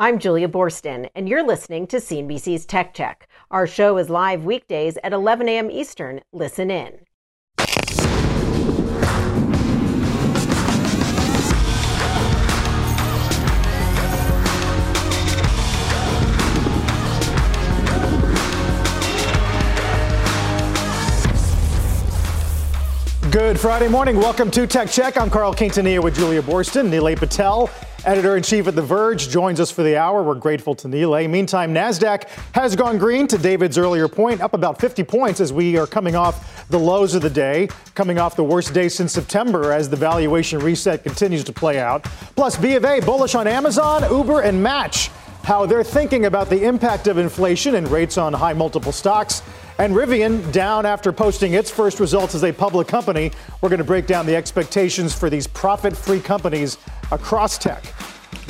I'm Julia Boorstin, and you're listening to CNBC's Tech Check. Our show is live weekdays at 11 a.m. Eastern. Listen in. Good Friday morning. Welcome to Tech Check. I'm Carl Quintanilla with Julia Boorstin. Nilay Patel, editor in chief at The Verge, joins us for the hour. We're grateful to Nilay. Meantime, NASDAQ has gone green to David's earlier point, up about 50 points as we are coming off the lows of the day, coming off the worst day since September as the valuation reset continues to play out. Plus, B of A bullish on Amazon, Uber, and Match. How they're thinking about the impact of inflation and rates on high multiple stocks. And Rivian down after posting its first results as a public company. We're going to break down the expectations for these profit free companies across tech.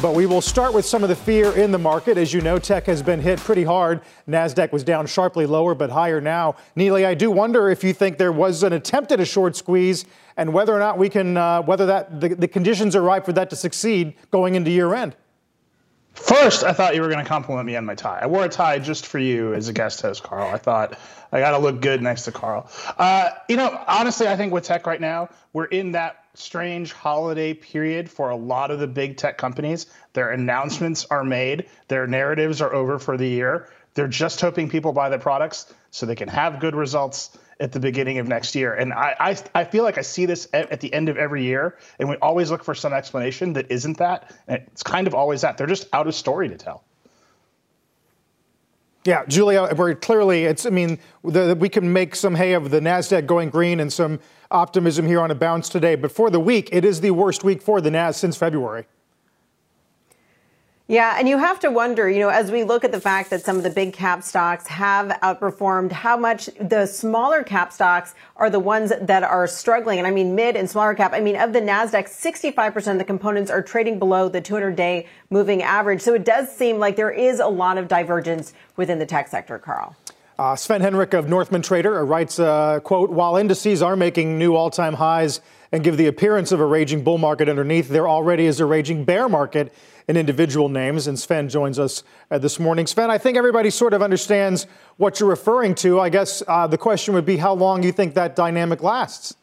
But we will start with some of the fear in the market. As you know, tech has been hit pretty hard. NASDAQ was down sharply lower, but higher now. Nilay, I do wonder if you think there was an attempt at a short squeeze and whether or not we can, uh, whether that the, the conditions are right for that to succeed going into year end. First, I thought you were going to compliment me on my tie. I wore a tie just for you as a guest host, Carl. I thought I got to look good next to Carl. Uh, you know, honestly, I think with tech right now, we're in that strange holiday period for a lot of the big tech companies. Their announcements are made, their narratives are over for the year. They're just hoping people buy their products so they can have good results at the beginning of next year. And I, I, I feel like I see this at, the end of every year, and we always look for some explanation that isn't that. And it's kind of always that. They're just out of story to tell. Yeah, Julia, we're clearly, it's, I mean, the, we can make some hay of the NASDAQ going green and some optimism here on a bounce today. But for the week, it is the worst week for the NAS since February. Yeah, and you have to wonder, you know, as we look at the fact that some of the big cap stocks have outperformed, how much the smaller cap stocks are the ones that are struggling. And I mean, mid and smaller cap, I mean, of the NASDAQ, 65% of the components are trading below the 200 day moving average. So it does seem like there is a lot of divergence within the tech sector, Carl. Uh, Sven Henrich of Northman Trader writes, uh, quote, while indices are making new all-time highs and give the appearance of a raging bull market underneath, there already is a raging bear market in individual names. And Sven joins us uh, this morning. Sven, I think everybody sort of understands what you're referring to. I guess uh, the question would be how long you think that dynamic lasts.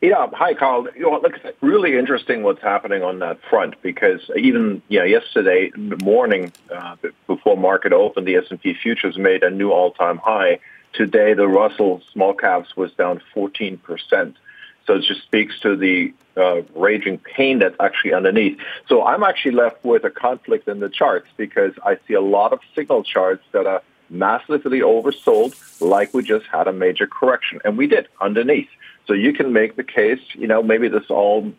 Yeah, hi, Carl. You know, look, it's really interesting what's happening on that front because even you know, yesterday morning, uh, before market opened, the S&P futures made a new all-time high. Today, the Russell small caps was down 14 percent. So it just speaks to the uh, raging pain that's actually underneath. So I'm actually left with a conflict in the charts because I see a lot of signal charts that are massively oversold, like we just had a major correction, and we did underneath. So you can make the case, you know, maybe this all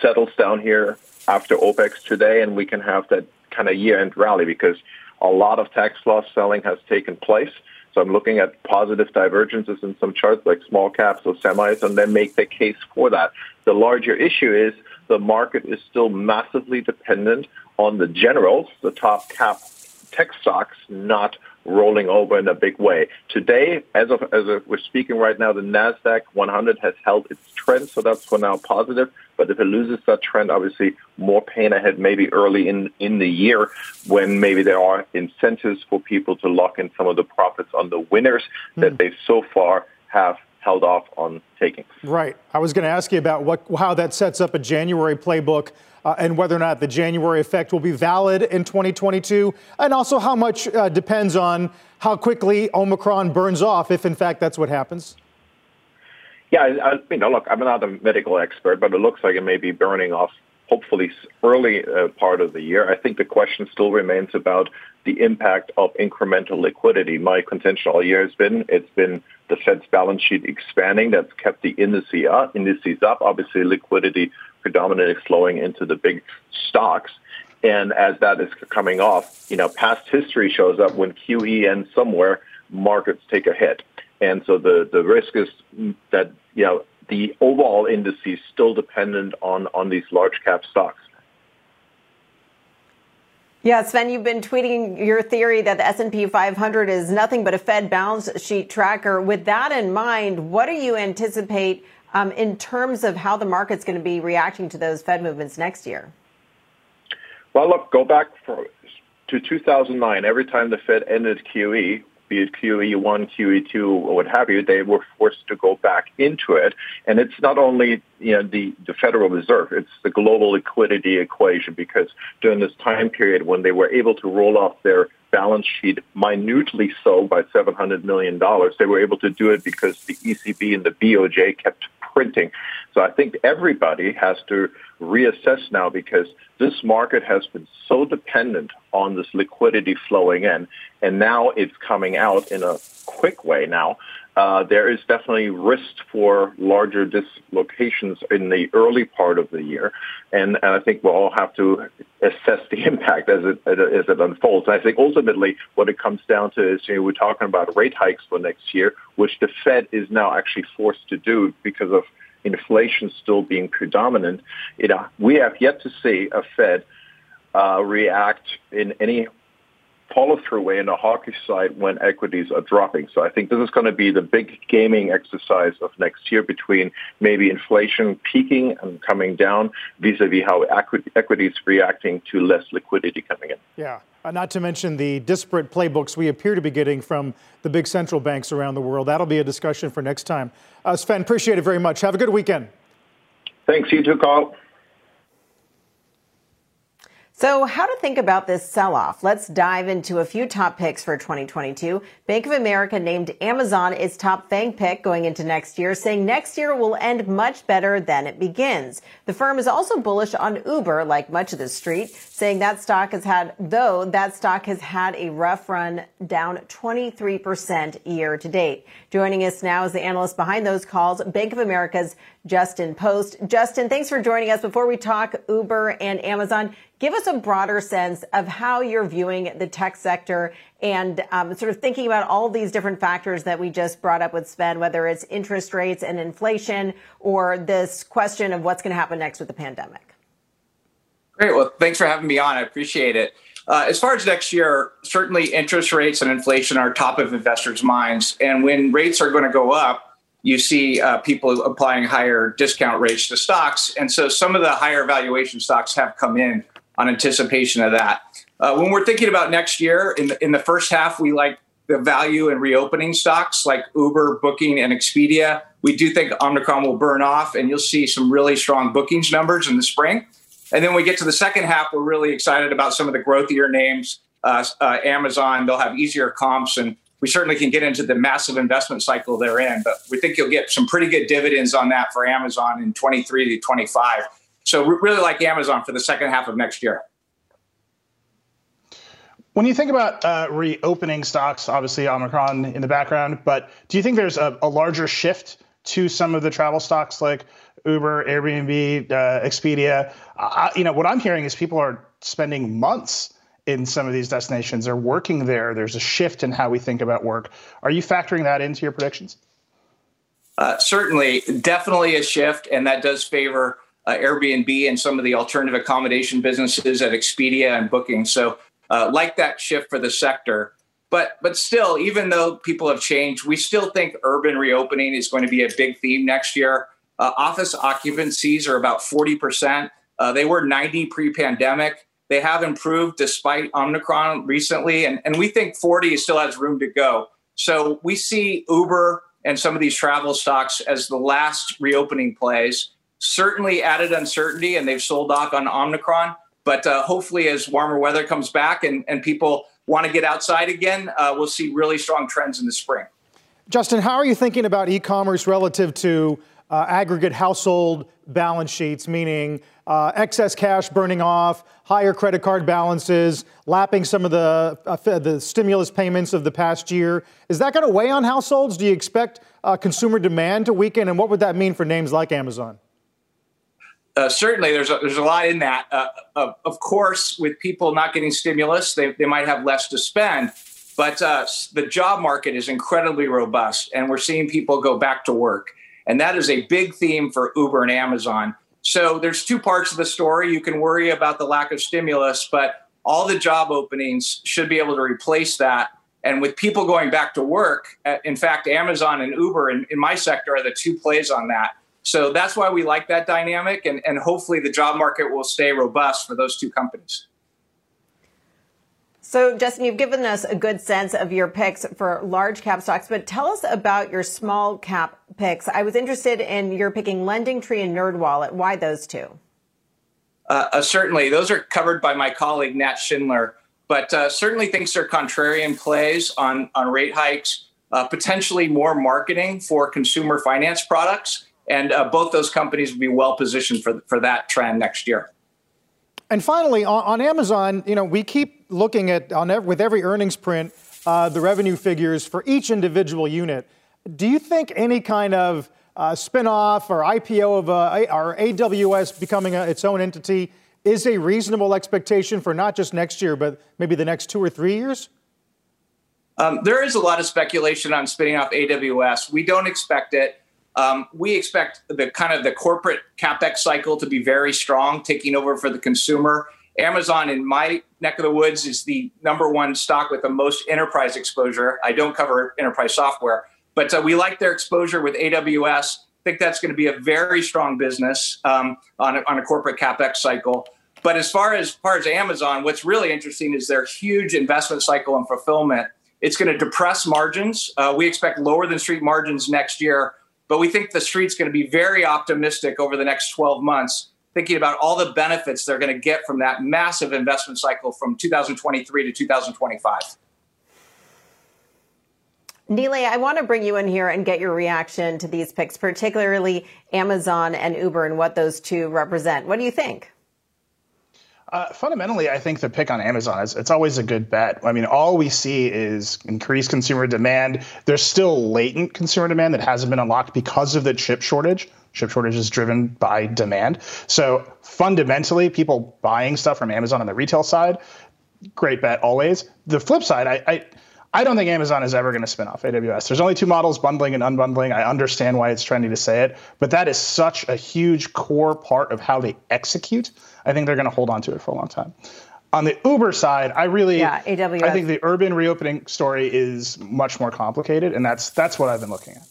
settles down here after OPEX today, and we can have that kind of year-end rally because a lot of tax loss selling has taken place. So I'm looking at positive divergences in some charts like small caps or semis and then make the case for that. The larger issue is the market is still massively dependent on the generals, the top cap tech stocks, not rolling over in a big way. Today, as of as of we're speaking right now, the Nasdaq 100 has held its trend, so that's for now positive. But if it loses that trend, obviously more pain ahead, maybe early in in the year when maybe there are incentives for people to lock in some of the profits on the winners mm. that they so far have held off on taking. Right. I was going to ask you about what how that sets up a January playbook uh, and whether or not the January effect will be valid in 2022, and also how much uh, depends on how quickly Omicron burns off, if in fact that's what happens. Yeah, I, you know, look, I'm not a medical expert, but it looks like it may be burning off hopefully early uh, part of the year. I think the question still remains about the impact of incremental liquidity. My contention all year has been it's been the Fed's balance sheet expanding that's kept the indices up. Indices up. Obviously, liquidity predominantly flowing into the big stocks. And as that is coming off, you know, past history shows up when QE ends somewhere, markets take a hit. And so the, the risk is that, you know, the overall indices still dependent on, on these large cap stocks. Yeah, Sven, you've been tweeting your theory that the S&P 500 is nothing but a Fed balance sheet tracker. With that in mind, what do you anticipate um, in terms of how the market's going to be reacting to those Fed movements next year? Well, look, go back for, to 2009. Every time the Fed ended QE, be it QE1, QE2, or what have you, they were forced to go back into it. And it's not only you know the, the Federal Reserve, it's the global liquidity equation because during this time period when they were able to roll off their balance sheet minutely so by $700 million, they were able to do it because the ECB and the BOJ kept printing. So I think everybody has to reassess now because this market has been so dependent on this liquidity flowing in, and now it's coming out in a quick way now. Uh, there is definitely risk for larger dislocations in the early part of the year, and, and I think we'll all have to assess the impact as it as it unfolds. And I think ultimately, what it comes down to is you know, we're talking about rate hikes for next year, which the Fed is now actually forced to do because of inflation still being predominant, you know, we have yet to see a Fed uh, react in any follow through way in a hawkish side when equities are dropping. So I think this is going to be the big gaming exercise of next year between maybe inflation peaking and coming down vis-a-vis how equities reacting to less liquidity coming in. Yeah. Uh, not to mention the disparate playbooks we appear to be getting from the big central banks around the world. That'll be a discussion for next time. Uh, Sven, appreciate it very much. Have a good weekend. Thanks. You too, Carl. So, how to think about this sell off? Let's dive into a few top picks for 2022. Bank of America named Amazon its top FANG pick going into next year, saying next year will end much better than it begins. The firm is also bullish on Uber, like much of the street, saying that stock has had, though that stock has had a rough run down 23% year to date. Joining us now is the analyst behind those calls, Bank of America's Justin Post. Justin, thanks for joining us. Before we talk Uber and Amazon, Give us a broader sense of how you're viewing the tech sector and um, sort of thinking about all these different factors that we just brought up with Sven, whether it's interest rates and inflation or this question of what's going to happen next with the pandemic. Great. Well, thanks for having me on. I appreciate it. Uh, as far as next year, certainly interest rates and inflation are top of investors' minds. And when rates are going to go up, you see uh, people applying higher discount rates to stocks. And so some of the higher valuation stocks have come in on anticipation of that. Uh, when we're thinking about next year, in the, in the first half, we like the value and reopening stocks like Uber, Booking, and Expedia. We do think Omicron will burn off, and you'll see some really strong bookings numbers in the spring. And then we get to the second half, we're really excited about some of the growthier names. Uh, uh, Amazon, they'll have easier comps, and we certainly can get into the massive investment cycle they're in. But we think you'll get some pretty good dividends on that for Amazon in 23 to 25. So really like Amazon for the second half of next year. When you think about uh, reopening stocks, obviously Omicron in the background, but do you think there's a, a larger shift to some of the travel stocks like Uber, Airbnb, uh, Expedia? Uh, you know, what I'm hearing is people are spending months in some of these destinations. They're working there. There's a shift in how we think about work. Are you factoring that into your predictions? Uh, certainly, definitely a shift, and that does favor uh, Airbnb and some of the alternative accommodation businesses at Expedia and Booking. So, uh, like that shift for the sector. But but still, even though people have changed, we still think urban reopening is going to be a big theme next year. Uh, office occupancies are about forty percent. Uh, they were ninety pre-pandemic. They have improved despite Omicron recently, and, and we think 40 still has room to go. So we see Uber and some of these travel stocks as the last reopening plays certainly added uncertainty and they've sold off on Omicron. But uh, hopefully, as warmer weather comes back and, and people want to get outside again, uh, we'll see really strong trends in the spring. Justin, how are you thinking about e commerce relative to uh, aggregate household balance sheets, meaning uh, excess cash burning off, higher credit card balances, lapping some of the, uh, the stimulus payments of the past year? Is that going to weigh on households? Do you expect uh, consumer demand to weaken? And what would that mean for names like Amazon? Uh, certainly, there's a, there's a lot in that. Uh, of, of, course, with people not getting stimulus, they, they might have less to spend. But uh, the job market is incredibly robust, and we're seeing people go back to work. And that is a big theme for Uber and Amazon. So there's two parts of the story. You can worry about the lack of stimulus, but all the job openings should be able to replace that. And with people going back to work, uh, in fact, Amazon and Uber in, in my sector are the two plays on that. So that's why we like that dynamic, and, and hopefully the job market will stay robust for those two companies. So, Justin, you've given us a good sense of your picks for large cap stocks, but tell us about your small cap picks. I was interested in your picking Lending Tree and NerdWallet. Why those two? Uh, uh, certainly, those are covered by my colleague Nat Schindler, but uh, certainly thinks they're contrarian plays on on rate hikes, uh, potentially more marketing for consumer finance products, and uh, both those companies will be well positioned for for that trend next year. And finally, on, on Amazon, you know, we keep looking at on every, with every earnings print uh, the revenue figures for each individual unit. Do you think any kind of uh, spinoff or IPO of a, or AWS becoming a, its own entity is a reasonable expectation for not just next year, but maybe the next two or three years? Um, there is a lot of speculation on spinning off AWS. We don't expect it. Um, we expect the kind of the corporate capex cycle to be very strong, taking over for the consumer. Amazon, in my neck of the woods, is the number one stock with the most enterprise exposure. I don't cover enterprise software, but uh, we like their exposure with AWS. I think that's going to be a very strong business um, on, a, on a corporate capex cycle. But as far as, as far as Amazon, what's really interesting is their huge investment cycle and fulfillment. It's going to depress margins. Uh, we expect lower than street margins next year but we think the street's going to be very optimistic over the next 12 months, thinking about all the benefits they're going to get from that massive investment cycle from 2023 to 2025. Nilay, I want to bring you in here and get your reaction to these picks, particularly Amazon and Uber and what those two represent. What do you think? Uh, fundamentally, I think the pick on Amazon is it's always a good bet. I mean, all we see is increased consumer demand. There's still latent consumer demand that hasn't been unlocked because of the chip shortage. Chip shortage is driven by demand. So fundamentally, people buying stuff from Amazon on the retail side, great bet always. The flip side, I, I I don't think Amazon is ever going to spin off AWS. There's only two models, bundling and unbundling. I understand why it's trendy to say it, but that is such a huge core part of how they execute. I think they're going to hold on to it for a long time. On the Uber side, I really, yeah, AWS. I think the urban reopening story is much more complicated, and that's that's what I've been looking at.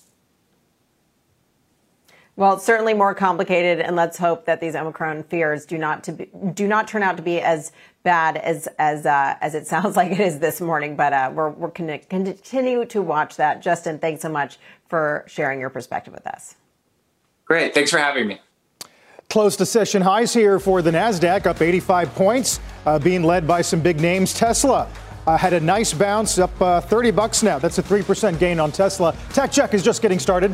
Well, it's certainly more complicated, and let's hope that these Omicron fears do not to be, do not turn out to be as bad as as uh, as it sounds like it is this morning. But uh, we're we're going to continue to watch that. Justin, thanks so much for sharing your perspective with us. Great, thanks for having me. Close to session highs here for the Nasdaq, up 85 points, uh, being led by some big names. Tesla. Uh, had a nice bounce up uh, 30 bucks now. That's a 3% gain on Tesla. Tech Check is just getting started.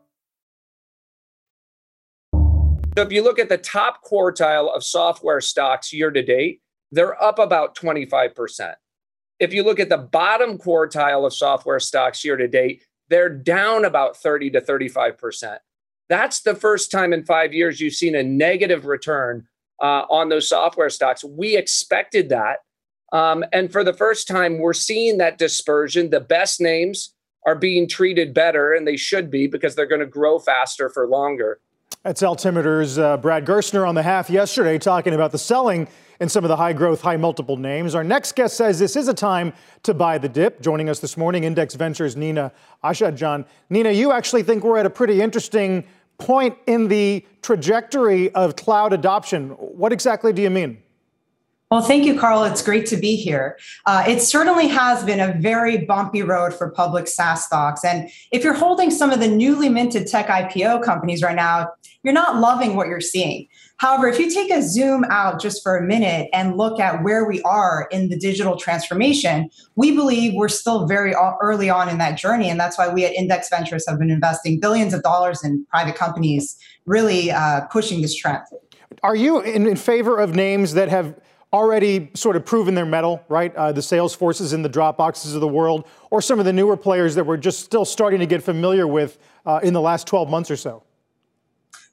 So if you look at the top quartile of software stocks year to date, they're up about 25%. if you look at the bottom quartile of software stocks year to date, they're down about 30 to 35%. That's the first time in five years you've seen a negative return uh, on those software stocks. We expected that. Um, and for the first time, we're seeing that dispersion. The best names are being treated better, and they should be because they're going to grow faster for longer. That's Altimeter's uh, Brad Gerstner on the half yesterday talking about the selling in some of the high growth, high multiple names. Our next guest says this is a time to buy the dip. Joining us this morning, Index Ventures Nina Achadjian. Nina, you actually think we're at a pretty interesting point in the trajectory of cloud adoption. What exactly do you mean? Well, thank you, Carl. It's great to be here. Uh, it certainly has been a very bumpy road for public SaaS stocks. And if you're holding some of the newly minted tech IPO companies right now, you're not loving what you're seeing. However, if you take a zoom out just for a minute and look at where we are in the digital transformation, we believe we're still very early on in that journey. And that's why we at Index Ventures have been investing billions of dollars in private companies, really uh, pushing this trend. Are you in, in favor of names that have already sort of proven their mettle, right? Uh, the Salesforces and the Dropboxes of the world, or some of the newer players that we're just still starting to get familiar with uh, in the last 12 months or so?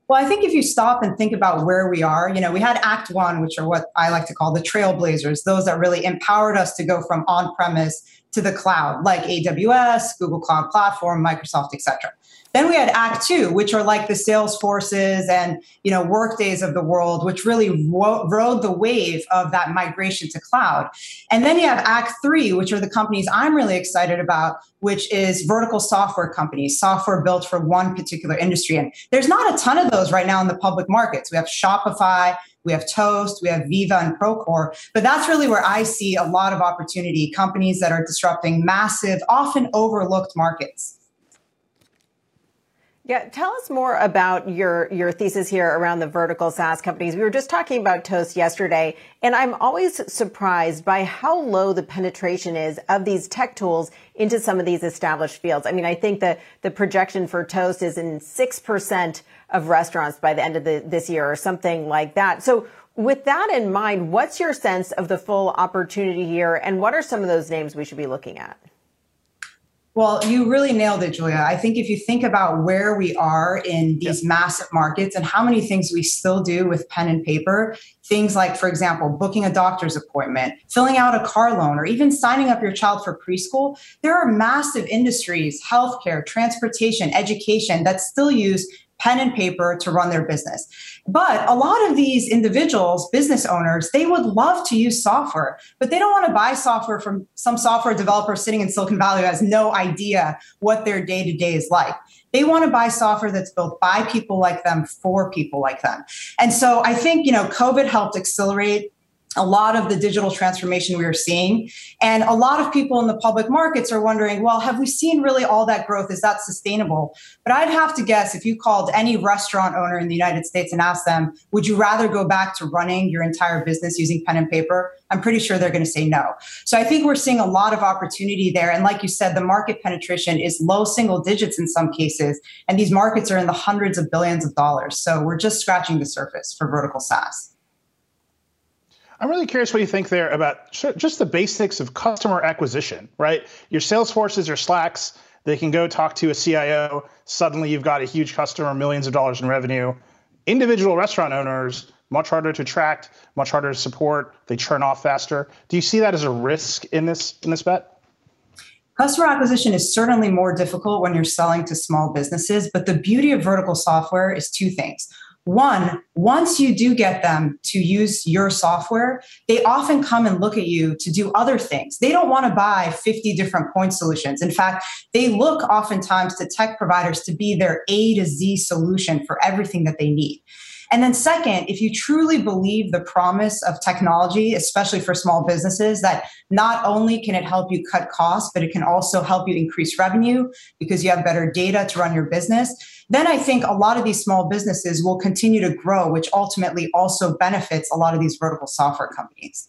Well, I think if you stop and think about where we are, you know, we had Act One, which are what I like to call the trailblazers, those that really empowered us to go from on premise to the cloud, like AWS, Google Cloud Platform, Microsoft, et cetera. Then we had Act Two, which are like the Salesforces and you know Workdays of the world, which really ro- rode the wave of that migration to cloud. And then you have Act Three, which are the companies I'm really excited about, which is vertical software companies, software built for one particular industry. And there's not a ton of those right now in the public markets. We have Shopify, we have Toast, we have Veeva and Procore. But that's really where I see a lot of opportunity companies that are disrupting massive, often overlooked markets. Yeah, tell us more about your your thesis here around the vertical SaaS companies. We were just talking about Toast yesterday, and I'm always surprised by how low the penetration is of these tech tools into some of these established fields. I mean, I think the the projection for Toast is in six percent of restaurants by the end of the, this year, or something like that. So, with that in mind, what's your sense of the full opportunity here, and what are some of those names we should be looking at? Well, you really nailed it, Julia. I think if you think about where we are in these yep. massive markets and how many things we still do with pen and paper, things like, for example, booking a doctor's appointment, filling out a car loan, or even signing up your child for preschool, there are massive industries, healthcare, transportation, education that still use pen and paper to run their business. But a lot of these individuals, business owners, they would love to use software, but they don't want to buy software from some software developer sitting in Silicon Valley who has no idea what their day to day is like. They want to buy software that's built by people like them for people like them. And so I think, you know, COVID helped accelerate a lot of the digital transformation we are seeing. And a lot of people in the public markets are wondering, well, have we seen really all that growth? Is that sustainable? But I'd have to guess if you called any restaurant owner in the United States and asked them, would you rather go back to running your entire business using pen and paper? I'm pretty sure they're going to say no. So I think we're seeing a lot of opportunity there. And like you said, the market penetration is low single digits in some cases. And these markets are in the hundreds of billions of dollars. So we're just scratching the surface for vertical SaaS. I'm really curious what you think there about just the basics of customer acquisition, right? Your Salesforces or Slacks, they can go talk to a CIO. Suddenly you've got a huge customer, millions of dollars in revenue. Individual restaurant owners, much harder to attract, much harder to support. They churn off faster. Do you see that as a risk in this in this bet? Customer acquisition is certainly more difficult when you're selling to small businesses, but the beauty of vertical software is two things. One, once you do get them to use your software, they often come and look at you to do other things. They don't want to buy 50 different point solutions. In fact, they look oftentimes to tech providers to be their A to Z solution for everything that they need. And then, second, if you truly believe the promise of technology, especially for small businesses, that not only can it help you cut costs, but it can also help you increase revenue because you have better data to run your business, then I think a lot of these small businesses will continue to grow, which ultimately also benefits a lot of these vertical software companies.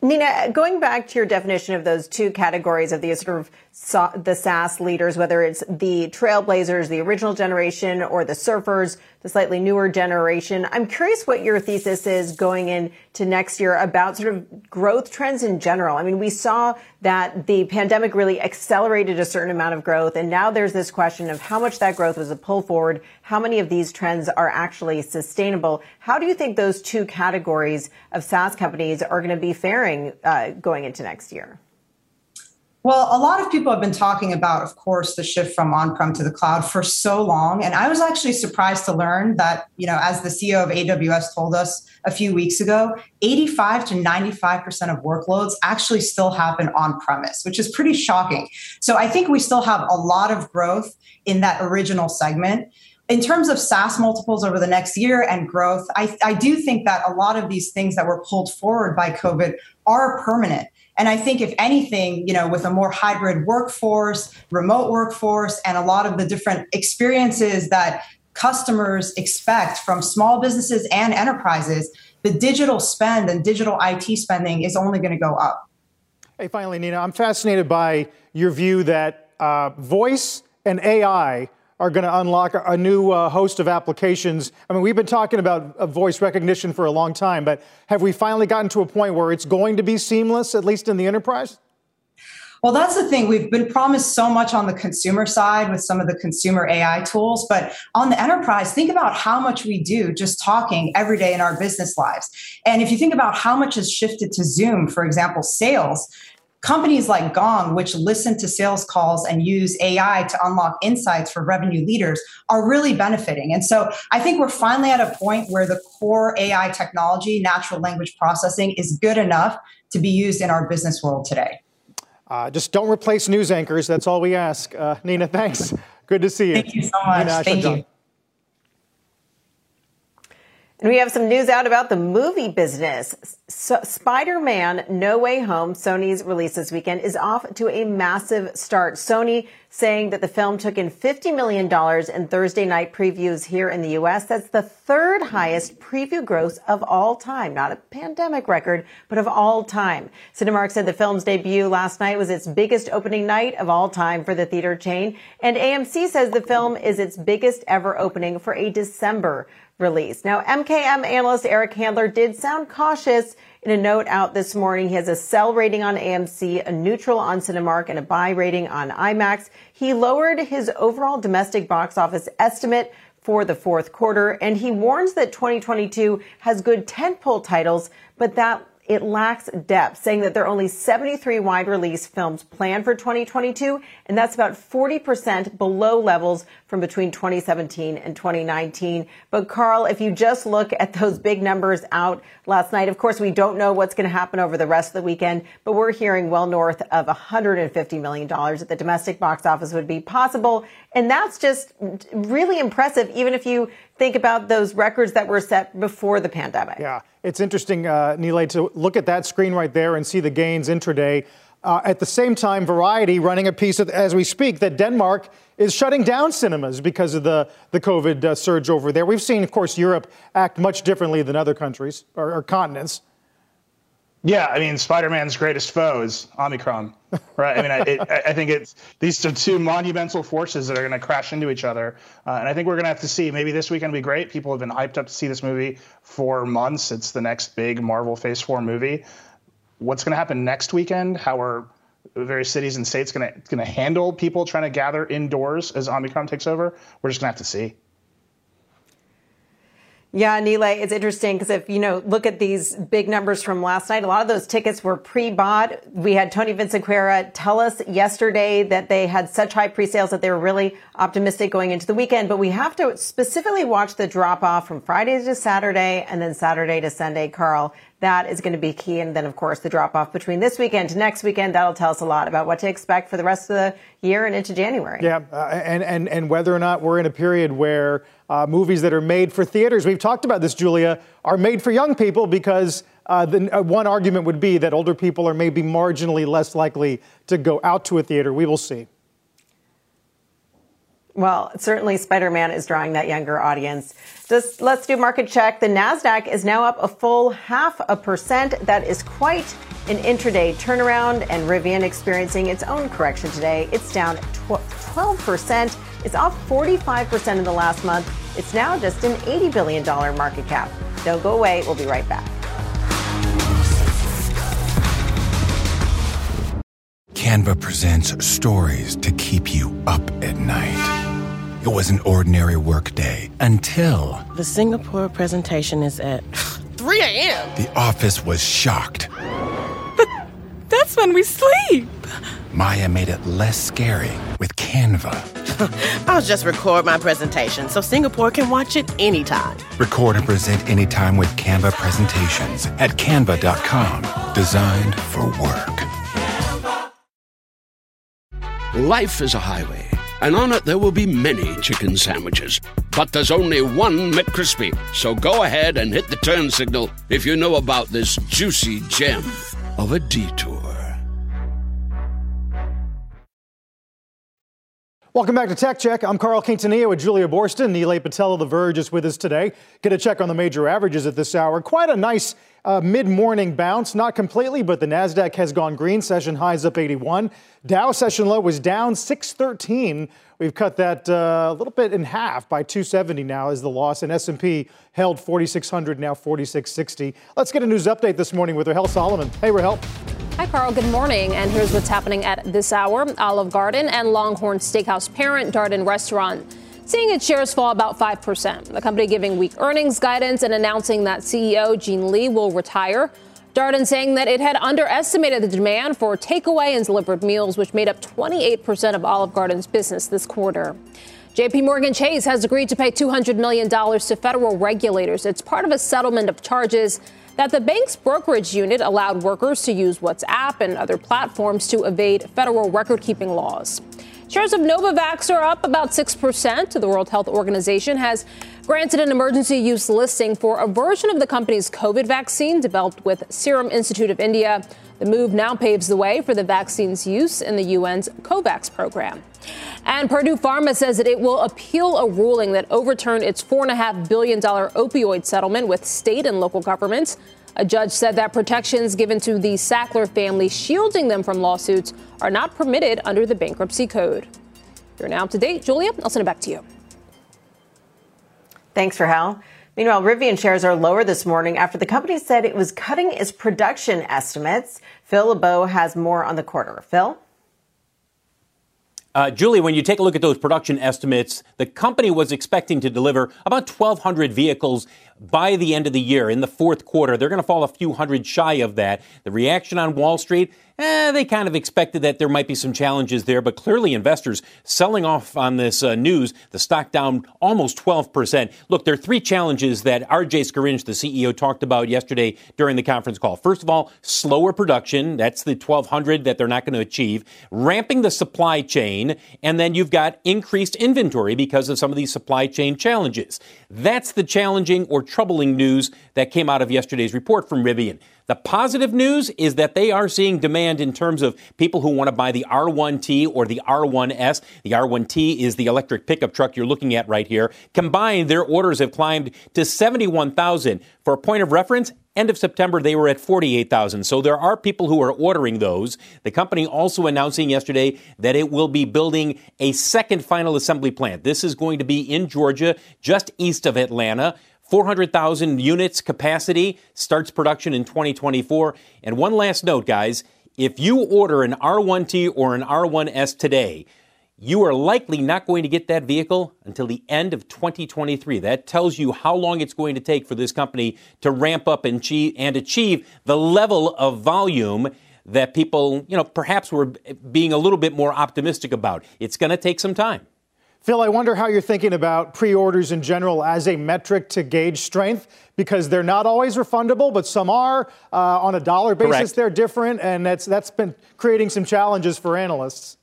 Nina, going back to your definition of those two categories of these sort of the SaaS leaders, whether it's the trailblazers, the original generation, or the surfers, the slightly newer generation. I'm curious what your thesis is going into next year about sort of growth trends in general. I mean, we saw that the pandemic really accelerated a certain amount of growth, and now there's this question of how much that growth was a pull forward, how many of these trends are actually sustainable. How do you think those two categories of SaaS companies are going to be faring uh, going into next year? Well, a lot of people have been talking about, of course, the shift from on-prem to the cloud for so long. And I was actually surprised to learn that, you know, as the CEO of AWS told us a few weeks ago, 85 to 95% of workloads actually still happen on premise, which is pretty shocking. So I think we still have a lot of growth in that original segment. In terms of SaaS multiples over the next year and growth, I, I do think that a lot of these things that were pulled forward by COVID are permanent. And I think, if anything, you know, with a more hybrid workforce, remote workforce, and a lot of the different experiences that customers expect from small businesses and enterprises, the digital spend and digital IT spending is only going to go up. Hey, finally, Nina, I'm fascinated by your view that uh, voice and AI are going to unlock a new uh, host of applications. I mean, we've been talking about uh, voice recognition for a long time, but have we finally gotten to a point where it's going to be seamless, at least in the enterprise? Well, that's the thing. We've been promised so much on the consumer side with some of the consumer AI tools, but on the enterprise, think about how much we do just talking every day in our business lives. And if you think about how much has shifted to Zoom, for example, sales, companies like Gong, which listen to sales calls and use AI to unlock insights for revenue leaders, are really benefiting. And so I think we're finally at a point where the core AI technology, natural language processing, is good enough to be used in our business world today. Uh, just don't replace news anchors. That's all we ask. Uh, Nina, thanks. Good to see you. Thank you so much. Thank you. And we have some news out about the movie business. So Spider Man No Way Home, Sony's release this weekend, is off to a massive start. Sony saying that the film took in $50 million in Thursday night previews here in the U.S. That's the third highest preview gross of all time. Not a pandemic record, but of all time. Cinemark said the film's debut last night was its biggest opening night of all time for the theater chain. And AMC says the film is its biggest ever opening for a December release. Now, MKM analyst Eric Handler did sound cautious in a note out this morning. He has a sell rating on AMC, a neutral on Cinemark, and a buy rating on IMAX. He lowered his overall domestic box office estimate for the fourth quarter, and he warns that 2022 has good tentpole titles, but that it lacks depth, saying that there are only 73 wide release films planned for 2022, and that's about 40% below levels from between 2017 and 2019. But Carl, if you just look at those big numbers out last night, of course, we don't know what's going to happen over the rest of the weekend, but we're hearing well north of $150 million at the domestic box office would be possible. And that's just really impressive, even if you think about those records that were set before the pandemic. Yeah, it's interesting, uh, Nilay, to look at that screen right there and see the gains intraday. Uh, at the same time, Variety running a piece of, as we speak that Denmark is shutting down cinemas because of the, the COVID uh, surge over there. We've seen, of course, Europe act much differently than other countries or, or continents. Yeah, I mean, Spider-Man's greatest foe is Omicron, right? I mean, I, it, I think it's these are two monumental forces that are going to crash into each other, uh, and I think we're going to have to see. Maybe this weekend will be great. People have been hyped up to see this movie for months. It's the next big Marvel Phase Four movie. What's going to happen next weekend? How are various cities and states going to going to handle people trying to gather indoors as Omicron takes over? We're just going to have to see. Yeah, Nilay, it's interesting because if you know look at these big numbers from last night, a lot of those tickets were pre-bought. We had Tony Vinciquerra tell us yesterday that they had such high pre-sales that they were really optimistic going into the weekend. But we have to specifically watch the drop off from Friday to Saturday and then Saturday to Sunday, Carl. That is going to be key. And then, of course, the drop off between this weekend to next weekend, that'll tell us a lot about what to expect for the rest of the year and into January. Yeah. Uh, and, and, and whether or not we're in a period where uh, movies that are made for theaters, we've talked about this, Julia, are made for young people because uh, the, uh, one argument would be that older people are maybe marginally less likely to go out to a theater. We will see. Well, certainly Spider-Man is drawing that younger audience. Just let's do market check. The Nasdaq is now up a full half a percent. That is quite an intraday turnaround, and Rivian experiencing its own correction today. It's down 12%. It's off 45% in the last month. It's now just an $80 billion market cap. Don't go away. We'll be right back. Canva presents stories to keep you up at night. It was an ordinary workday until. The Singapore presentation is at 3 a.m. The office was shocked. That's when we sleep. Maya made it less scary with Canva. I'll just record my presentation so Singapore can watch it anytime. Record and present anytime with Canva presentations at canva.com. Designed for work. Life is a highway and on it there will be many chicken sandwiches. But there's only one McCrispy. So go ahead and hit the turn signal if you know about this juicy gem of a detour. Welcome back to Tech Check. I'm Carl Quintanilla with Julia Boorstin. Nilay Patel of The Verge is with us today. Get a check on the major averages at this hour. Quite a nice uh, mid-morning bounce, not completely, but the Nasdaq has gone green. Session highs up 81. Dow session low was down 613. We've cut that uh, a little bit in half by 270 now is the loss. And S&P held 4,600, now 4,660. Let's get a news update this morning with Rahel Solomon. Hey, Rahel. Hi, Carl. Good morning. And here's what's happening at this hour. Olive Garden and Longhorn Steakhouse parent Darden Restaurant seeing its shares fall about 5%. The company giving weak earnings guidance and announcing that CEO Gene Lee will retire. Darden saying that it had underestimated the demand for takeaway and delivered meals, which made up 28% of Olive Garden's business this quarter. JP Morgan Chase has agreed to pay $200 million to federal regulators. It's part of a settlement of charges that the bank's brokerage unit allowed workers to use WhatsApp and other platforms to evade federal record keeping laws. Shares of Novavax are up about 6%. The World Health Organization has granted an emergency use listing for a version of the company's COVID vaccine developed with Serum Institute of India. The move now paves the way for the vaccine's use in the UN's COVAX program. And Purdue Pharma says that it will appeal a ruling that overturned its $4.5 billion opioid settlement with state and local governments. A judge said that protections given to the Sackler family shielding them from lawsuits are not permitted under the bankruptcy code. You're now up to date. Julia, I'll send it back to you. Thanks, for Rahel. Meanwhile, Rivian shares are lower this morning after the company said it was cutting its production estimates. Phil LeBeau has more on the quarter. Phil? Uh, Julie, when you take a look at those production estimates, the company was expecting to deliver about 1,200 vehicles by the end of the year in the fourth quarter. They're going to fall a few hundred shy of that. The reaction on Wall Street, eh, they kind of expected that there might be some challenges there, but clearly investors selling off on this uh, news. The stock down almost 12%. Look, there are three challenges that RJ Scaringe, the CEO, talked about yesterday during the conference call. First of all, slower production. That's the 1200 that they're not going to achieve. Ramping the supply chain. And then you've got increased inventory because of some of these supply chain challenges. That's the challenging or troubling news that came out of yesterday's report from Rivian. The positive news is that they are seeing demand in terms of people who want to buy the R1T or the R1S. The R1T is the electric pickup truck you're looking at right here. Combined, their orders have climbed to 71,000. For a point of reference, end of September, they were at 48,000. So there are people who are ordering those. The company also announcing yesterday that it will be building a second final assembly plant. This is going to be in Georgia, just east of Atlanta. 400,000 units capacity starts production in 2024. And one last note, guys if you order an R1T or an R1S today, you are likely not going to get that vehicle until the end of 2023. That tells you how long it's going to take for this company to ramp up and achieve, and achieve the level of volume that people, you know, perhaps were being a little bit more optimistic about. It's going to take some time. Phil, I wonder how you're thinking about pre orders in general as a metric to gauge strength because they're not always refundable, but some are. Uh, on a dollar basis, Correct. they're different, and that's, that's been creating some challenges for analysts.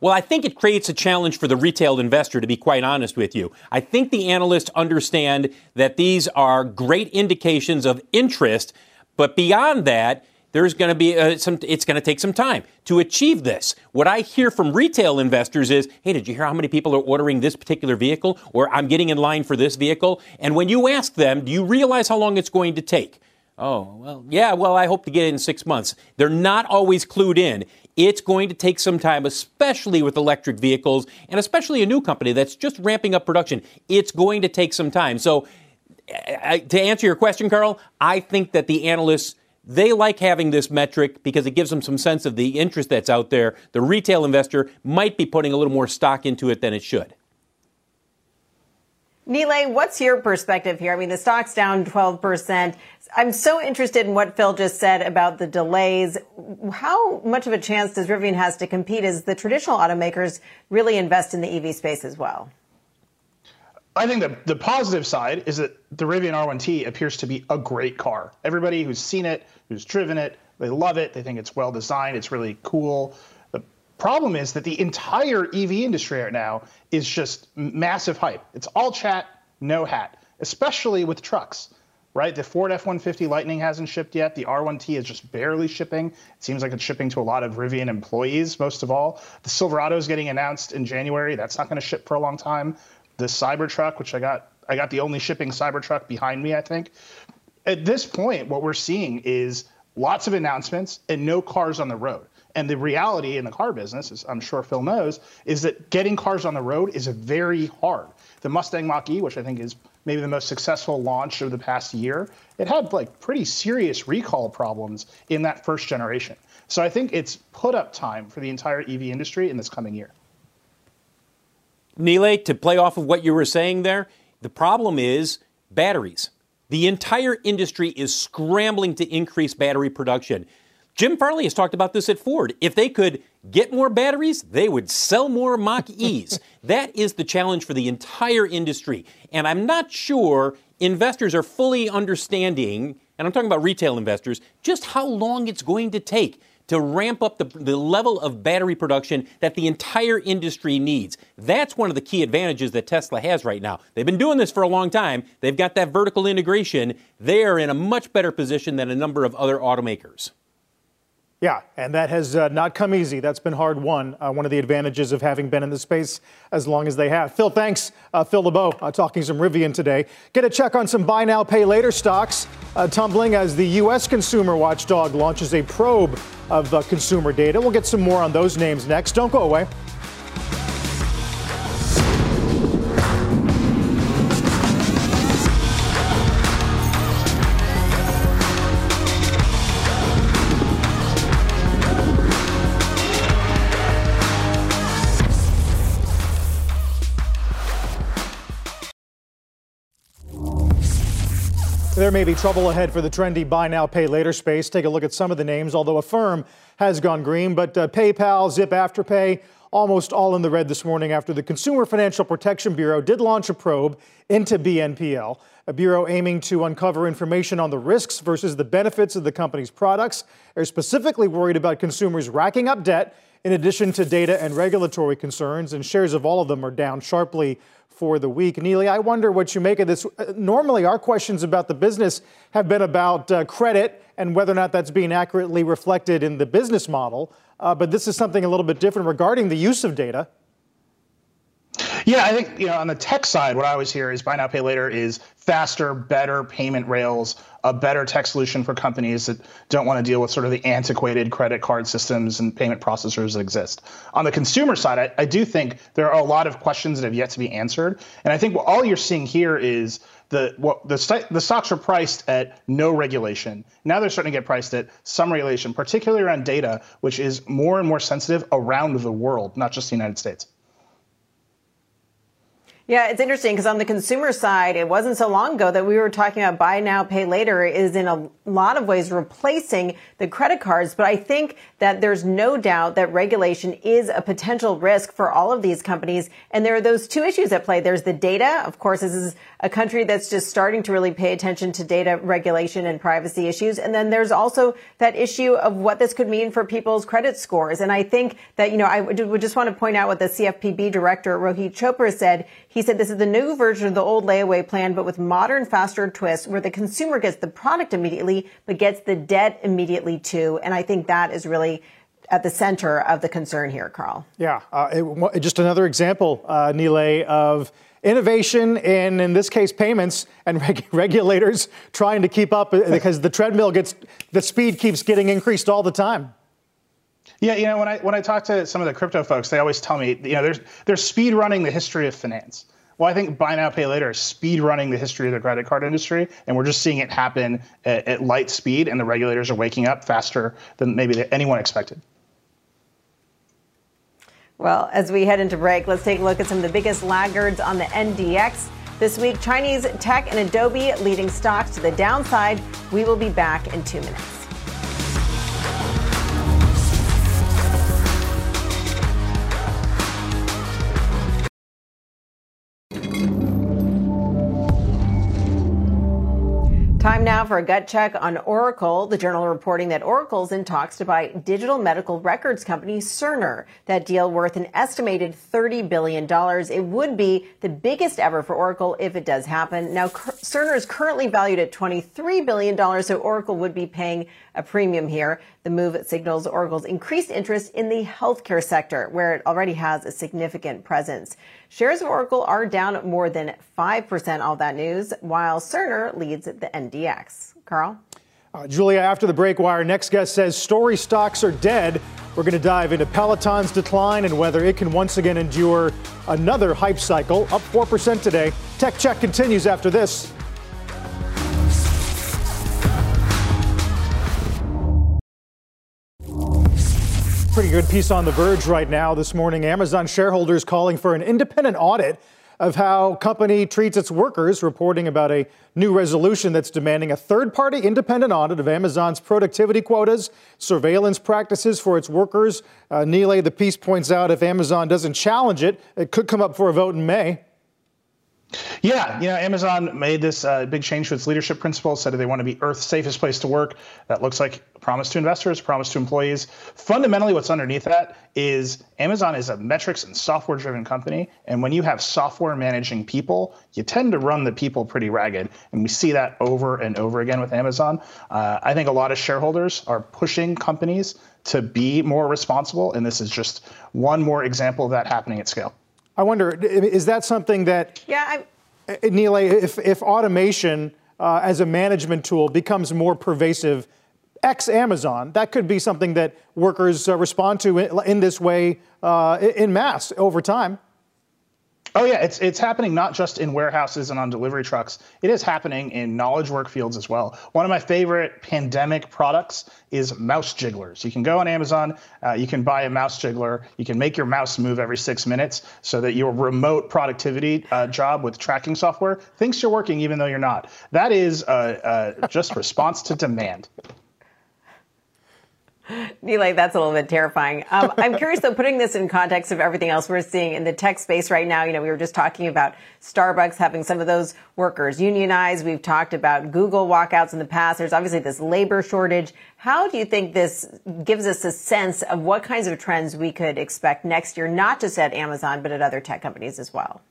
Well, I think it creates a challenge for the retail investor, to be quite honest with you. I think the analysts understand that these are great indications of interest, but beyond that, there's going to be uh, some, it's going to take some time to achieve this. What I hear from retail investors is, hey, did you hear how many people are ordering this particular vehicle? Or I'm getting in line for this vehicle. And when you ask them, do you realize how long it's going to take? Oh, well, yeah, well, I hope to get it in six months. They're not always clued in. It's going to take some time, especially with electric vehicles and especially a new company that's just ramping up production. It's going to take some time. So, I, to answer your question, Carl, I think that the analysts they like having this metric because it gives them some sense of the interest that's out there. The retail investor might be putting a little more stock into it than it should. Nilay, what's your perspective here? I mean, the stock's down 12%. I'm so interested in what Phil just said about the delays. How much of a chance does Rivian has to compete as the traditional automakers really invest in the EV space as well? I think the, the positive side is that the Rivian R1T appears to be a great car. Everybody who's seen it, who's driven it, they love it. They think it's well designed. It's really cool. The problem is that the entire EV industry right now is just massive hype. It's all chat, no hat, especially with trucks, right? The Ford F 150 Lightning hasn't shipped yet. The R1T is just barely shipping. It seems like it's shipping to a lot of Rivian employees, most of all. The Silverado is getting announced in January. That's not going to ship for a long time the Cybertruck, which I got I got the only shipping Cybertruck behind me, I think. At this point, what we're seeing is lots of announcements and no cars on the road. And the reality in the car business, as I'm sure Phil knows, is that getting cars on the road is very hard. The Mustang Mach E, which I think is maybe the most successful launch of the past year, it had like pretty serious recall problems in that first generation. So I think it's put up time for the entire EV industry in this coming year. Nilay, to play off of what you were saying there, the problem is batteries. The entire industry is scrambling to increase battery production. Jim Farley has talked about this at Ford. If they could get more batteries, they would sell more Mach E's. that is the challenge for the entire industry. And I'm not sure investors are fully understanding, and I'm talking about retail investors, just how long it's going to take to ramp up the, the level of battery production that the entire industry needs. That's one of the key advantages that Tesla has right now. They've been doing this for a long time. They've got that vertical integration. They are in a much better position than a number of other automakers. Yeah, and that has uh, not come easy. That's been hard won. Uh, one of the advantages of having been in the space as long as they have. Phil, thanks. Uh, Phil LeBeau uh, talking some Rivian today. Get a check on some buy now, pay later stocks uh, tumbling as the U.S. consumer watchdog launches a probe of uh, consumer data. We'll get some more on those names next. Don't go away. There may be trouble ahead for the trendy buy now, pay later space. Take a look at some of the names, although Affirm has gone green, but uh, PayPal, Zip Afterpay, almost all in the red this morning after the Consumer Financial Protection Bureau did launch a probe into BNPL, a bureau aiming to uncover information on the risks versus the benefits of the company's products. They're specifically worried about consumers racking up debt in addition to data and regulatory concerns, and shares of all of them are down sharply for the week. Nilay, I wonder what you make of this. Uh, normally, our questions about the business have been about uh, credit and whether or not that's being accurately reflected in the business model. Uh, but this is something a little bit different regarding the use of data. Yeah, I think you know on the tech side, what I always hear is buy now pay later is faster, better payment rails, a better tech solution for companies that don't want to deal with sort of the antiquated credit card systems and payment processors that exist. On the consumer side, I, I do think there are a lot of questions that have yet to be answered, and I think what all you're seeing here is the what the the stocks are priced at no regulation. Now they're starting to get priced at some regulation, particularly around data, which is more and more sensitive around the world, not just the United States. Yeah, it's interesting because on the consumer side, it wasn't so long ago that we were talking about buy now, pay later is in a lot of ways replacing the credit cards. But I think that there's no doubt that regulation is a potential risk for all of these companies. And there are those two issues at play. There's the data. Of course, this is a country that's just starting to really pay attention to data regulation and privacy issues. And then there's also that issue of what this could mean for people's credit scores. And I think that, you know, I would just want to point out what the CFPB director, Rohit Chopra said He said this is the new version of the old layaway plan, but with modern, faster twists where the consumer gets the product immediately, but gets the debt immediately too. And I think that is really at the center of the concern here, Carl. Yeah, uh, it, just another example, uh, Nilay, of innovation in, in this case payments and reg- regulators trying to keep up uh, because the treadmill gets the speed keeps getting increased all the time. Yeah, you know, when I when I talk to some of the crypto folks, they always tell me, you know, there's they're speed running the history of finance. Well, I think buy now, pay later is speed running the history of the credit card industry, and we're just seeing it happen at, at light speed, and the regulators are waking up faster than maybe anyone expected. Well, as we head into break, let's take a look at some of the biggest laggards on the NDX. This week, Chinese tech and Adobe leading stocks to the downside. We will be back in two minutes. Now for a gut check on Oracle. The journal reporting that Oracle's in talks to buy digital medical records company Cerner. That deal worth an estimated $30 billion. It would be the biggest ever for Oracle if it does happen. Now, Cerner is currently valued at $23 billion, so Oracle would be paying a premium here. The move signals Oracle's increased interest in the healthcare sector, where it already has a significant presence. Shares of Oracle are down more than 5% all that news, while Cerner leads the NDX. Carl? Uh, Julia, after the break wire, next guest says story stocks are dead. We're going to dive into Peloton's decline and whether it can once again endure another hype cycle. Up 4% today. Tech Check continues after this. Pretty good piece on The Verge right now this morning. Amazon shareholders calling for an independent audit of how company treats its workers, reporting about a new resolution that's demanding a third-party independent audit of Amazon's productivity quotas, surveillance practices for its workers. Uh, the piece points out if Amazon doesn't challenge it, it could come up for a vote in May. Yeah, you know, Amazon made this uh, big change to its leadership principles, said they want to be Earth's safest place to work. That looks like a promise to investors, promise to employees. Fundamentally, what's underneath that is Amazon is a metrics and software driven company. And when you have software managing people, you tend to run the people pretty ragged. And we see that over and over again with Amazon. Uh, I think a lot of shareholders are pushing companies to be more responsible. And this is just one more example of that happening at scale. I wonder, is that something that? Yeah, I. Uh, Nilay, if if automation uh, as a management tool becomes more pervasive, ex Amazon, that could be something that workers uh, respond to in, in this way uh, in mass over time. Oh yeah, it's it's happening not just in warehouses and on delivery trucks. It is happening in knowledge work fields as well. One of my favorite pandemic products is mouse jigglers. You can go on Amazon, uh, you can buy a mouse jiggler, you can make your mouse move every six minutes, so that your remote productivity uh, job with tracking software thinks you're working even though you're not. That is uh, just response to demand. Nilay, that's a little bit terrifying. Um, I'm curious though, putting this in context of everything else we're seeing in the tech space right now. You know, we were just talking about Starbucks having some of those workers unionized. We've talked about Google walkouts in the past. There's obviously this labor shortage. How do you think this gives us a sense of what kinds of trends we could expect next year, not just at Amazon, but at other tech companies as well?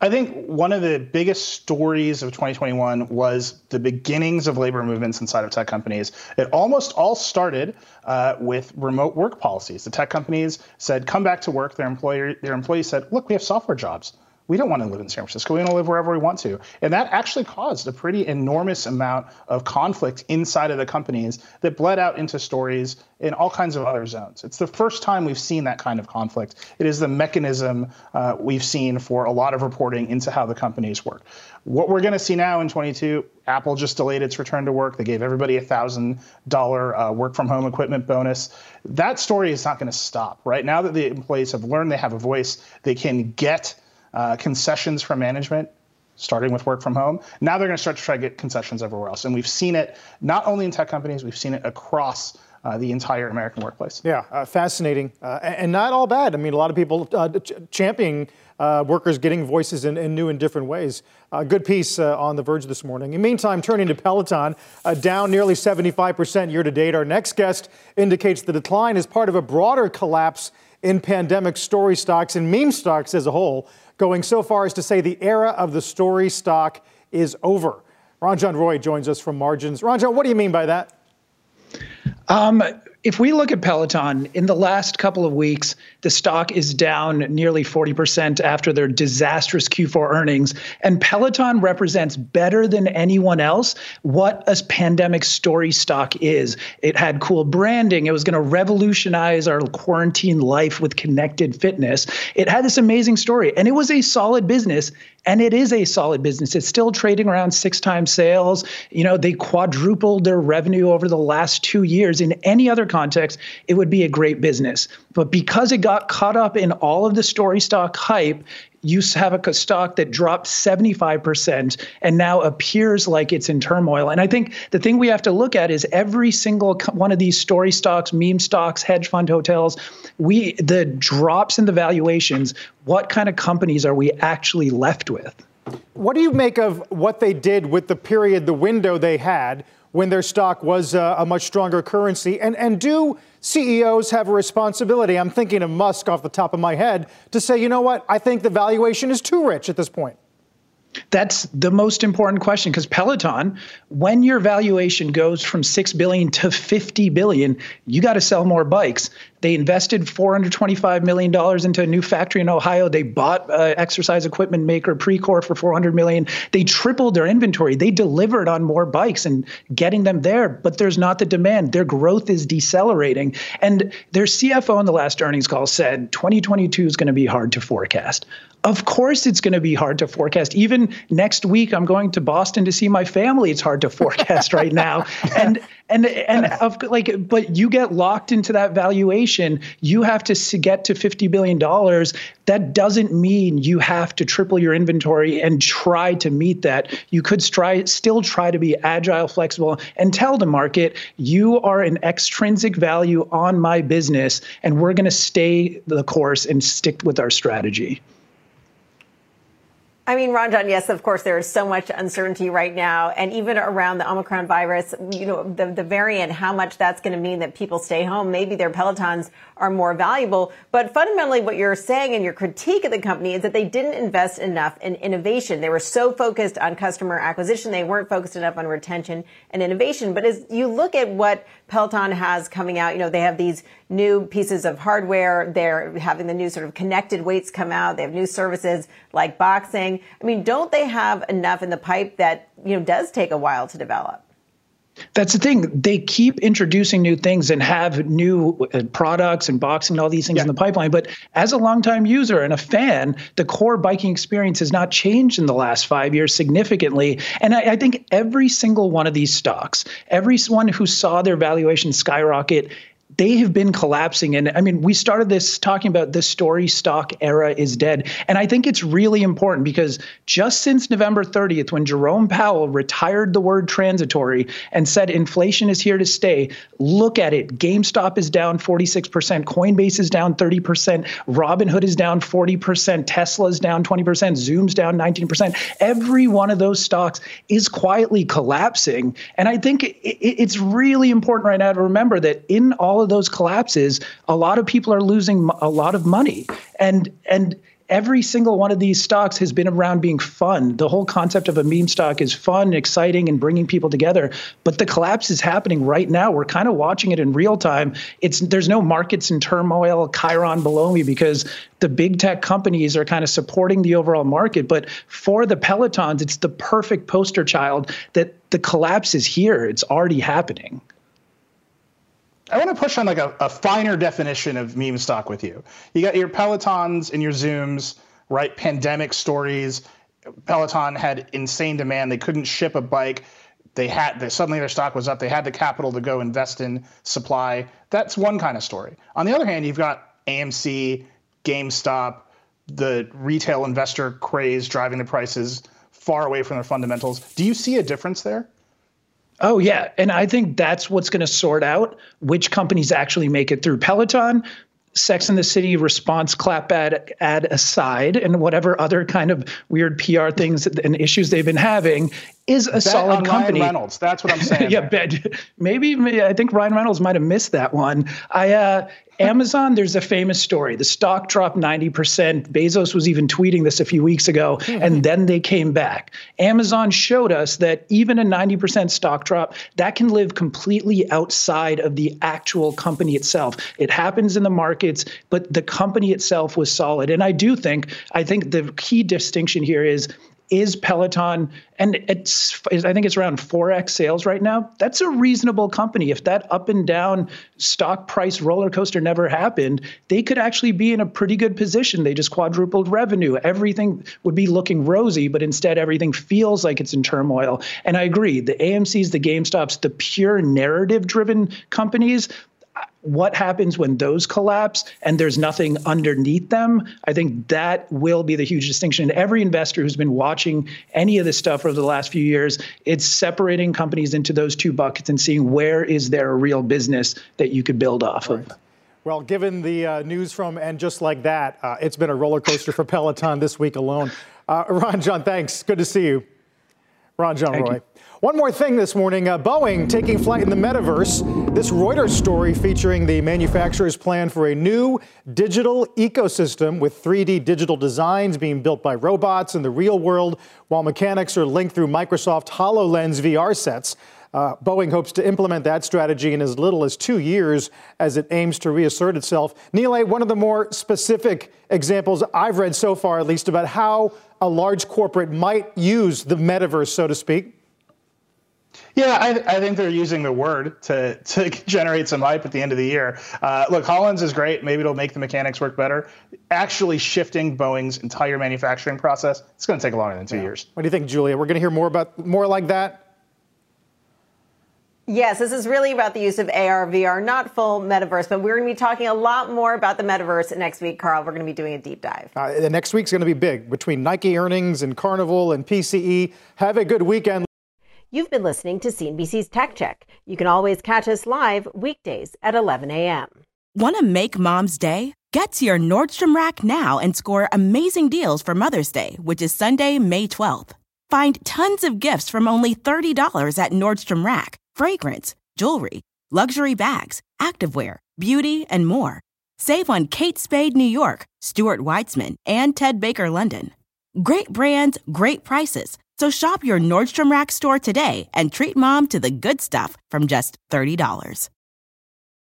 I think one of the biggest stories of 2021 was the beginnings of labor movements inside of tech companies. It almost all started uh, with remote work policies. The tech companies said, "Come back to work." Their employer, their employees said, "Look, we have software jobs we don't want to live in San Francisco. We want to live wherever we want to. And that actually caused a pretty enormous amount of conflict inside of the companies that bled out into stories in all kinds of other zones. It's the first time we've seen that kind of conflict. It is the mechanism uh, we've seen for a lot of reporting into how the companies work. What we're going to see now in 22, Apple just delayed its return to work. They gave everybody a thousand dollar uh, work from home equipment bonus. That story is not going to stop. Right now that the employees have learned they have a voice, they can get uh, concessions from management starting with work from home. Now they're going to start to try to get concessions everywhere else. And we've seen it not only in tech companies, we've seen it across uh, the entire American workplace. Yeah, uh, fascinating uh, and not all bad. I mean, a lot of people uh, ch- championing uh, workers getting voices in, in, new and different ways. good piece uh, on The Verge this morning. In the meantime, turning to Peloton, down nearly 75% year to date. Our next guest indicates the decline is part of a broader collapse in pandemic story stocks and meme stocks as a whole, going so far as to say the era of the story stock is over. Ranjan Roy joins us from Margins. Ranjan, what do you mean by that? Um, if we look at Peloton in the last couple of weeks, the stock is down nearly 40% after their disastrous Q4 earnings. And Peloton represents better than anyone else what a pandemic story stock is. It had cool branding, it was going to revolutionize our quarantine life with connected fitness. It had this amazing story, and it was a solid business. And it is a solid business. It's still trading around six times sales. You know, they quadrupled their revenue over the last two years. In any other context, it would be a great business. But because it got caught up in all of the story stock hype, you have a stock that dropped 75% and now appears like it's in turmoil. And I think the thing we have to look at is every single one of these story stocks, meme stocks, hedge fund hotels, we the drops in the valuations, what kind of companies are we actually left with? What do you make of what they did with the period, the window they had when their stock was uh, a much stronger currency? And and do CEOs have a responsibility? I'm thinking of Musk off the top of my head to say, you know what? I think the valuation is too rich at this point. That's the most important question because Peloton, when your valuation goes from 6 billion to 50 billion, you got to sell more bikes. They invested $425 million into a new factory in Ohio. They bought uh, exercise equipment maker Precor for 400 million. They tripled their inventory. They delivered on more bikes and getting them there, but there's not the demand. Their growth is decelerating. And their CFO in the last earnings call said 2022 is going to be hard to forecast. Of course, it's going to be hard to forecast. Even next week, I'm going to Boston to see my family. It's hard to forecast right now. And and and of like, but you get locked into that valuation. You have to get to fifty billion dollars. That doesn't mean you have to triple your inventory and try to meet that. You could try still try to be agile, flexible, and tell the market you are an extrinsic value on my business, and we're going to stay the course and stick with our strategy. I mean, Ranjan, yes, of course, there is so much uncertainty right now. And even around the Omicron virus, you know, the, the variant, how much that's going to mean that people stay home. Maybe their Pelotons are more valuable. But fundamentally, what you're saying in your critique of the company is that they didn't invest enough in innovation. They were so focused on customer acquisition, they weren't focused enough on retention and innovation. But as you look at what Peloton has coming out, you know, they have these new pieces of hardware. They're having the new sort of connected weights come out. They have new services like boxing. I mean, don't they have enough in the pipe that, you know, does take a while to develop? That's the thing. They keep introducing new things and have new uh, products and boxing and all these things yeah. in the pipeline. But as a longtime user and a fan, the core biking experience has not changed in the last five years significantly. And I, I think every single one of these stocks, everyone who saw their valuation skyrocket they have been collapsing. And I mean, we started this talking about the story stock era is dead. And I think it's really important because just since November 30th, when Jerome Powell retired the word transitory and said inflation is here to stay, look at it. GameStop is down 46%, Coinbase is down 30%, Robinhood is down 40%, Tesla is down 20%, Zoom's down 19%. Every one of those stocks is quietly collapsing. And I think it's really important right now to remember that in all of those collapses, a lot of people are losing a lot of money. And and every single one of these stocks has been around being fun. The whole concept of a meme stock is fun, exciting, and bringing people together. But the collapse is happening right now. We're kind of watching it in real time. It's there's no markets in turmoil, Chiron below me because the big tech companies are kind of supporting the overall market. But for the Pelotons, it's the perfect poster child that the collapse is here. It's already happening. I want to push on like a, a finer definition of meme stock with you. You got your Pelotons and your Zooms, right? Pandemic stories. Peloton had insane demand. They couldn't ship a bike. They had they, suddenly their stock was up. They had the capital to go invest in supply. That's one kind of story. On the other hand, you've got AMC, GameStop, the retail investor craze driving the prices far away from their fundamentals. Do you see a difference there? Oh, yeah. And I think that's what's going to sort out which companies actually make it through. Peloton, Sex and the City response clap ad, ad aside, and whatever other kind of weird PR things and issues they've been having, is a Bet solid company. Ryan Reynolds. That's what I'm saying. yeah, bet. Maybe, maybe I think Ryan Reynolds might have missed that one. I uh, Amazon. There's a famous story. The stock dropped 90 percent. Bezos was even tweeting this a few weeks ago, and then they came back. Amazon showed us that even a 90 percent stock drop that can live completely outside of the actual company itself. It happens in the markets, but the company itself was solid. And I do think, I think the key distinction here is is Peloton, and it's I think it's around 4x sales right now. That's a reasonable company. If that up and down stock price roller coaster never happened, they could actually be in a pretty good position. They just quadrupled revenue. Everything would be looking rosy, but instead everything feels like it's in turmoil. And I agree, the AMC's, the GameStops, the pure narrative driven companies, what happens when those collapse and there's nothing underneath them i think that will be the huge distinction And every investor who's been watching any of this stuff over the last few years it's separating companies into those two buckets and seeing where is there a real business that you could build off right. of well, given the uh, news from and just like that, uh, it's been a roller coaster for Peloton this week alone. Uh, John, thanks. Good to see you. Ranjan Thank Roy. You. One more thing this morning uh, Boeing taking flight in the metaverse. This Reuters story featuring the manufacturer's plan for a new digital ecosystem with 3D digital designs being built by robots in the real world, while mechanics are linked through Microsoft HoloLens VR sets. Uh, Boeing hopes to implement that strategy in as little as two years as it aims to reassert itself. Nilay, one of the more specific examples I've read so far, at least, about how a large corporate might use the metaverse, so to speak. Yeah, I, I, think they're using the word to to generate some hype at the end of the year. Uh, look, HoloLens is great. Maybe it'll make the mechanics work better. Actually, shifting Boeing's entire manufacturing process, it's going to take longer than two yeah. years. What do you think, Julia? We're going to hear more about more like that. Yes, this is really about the use of AR, VR, not full metaverse, but we're going to be talking a lot more about the metaverse next week, Carl. We're going to be doing a deep dive. Uh, the next week's going to be big between Nike earnings and Carnival and PCE. Have a good weekend. You've been listening to CNBC's Tech Check. You can always catch us live weekdays at 11 a.m. Want to make mom's day? Get to your Nordstrom Rack now and score amazing deals for Mother's Day, which is Sunday, May 12th. Find tons of gifts from only $30 at Nordstrom Rack fragrance, jewelry, luxury bags, activewear, beauty, and more. Save on Kate Spade New York, Stuart Weitzman, and Ted Baker London. Great brands, great prices. So shop your Nordstrom Rack store today and treat mom to the good stuff from just $30.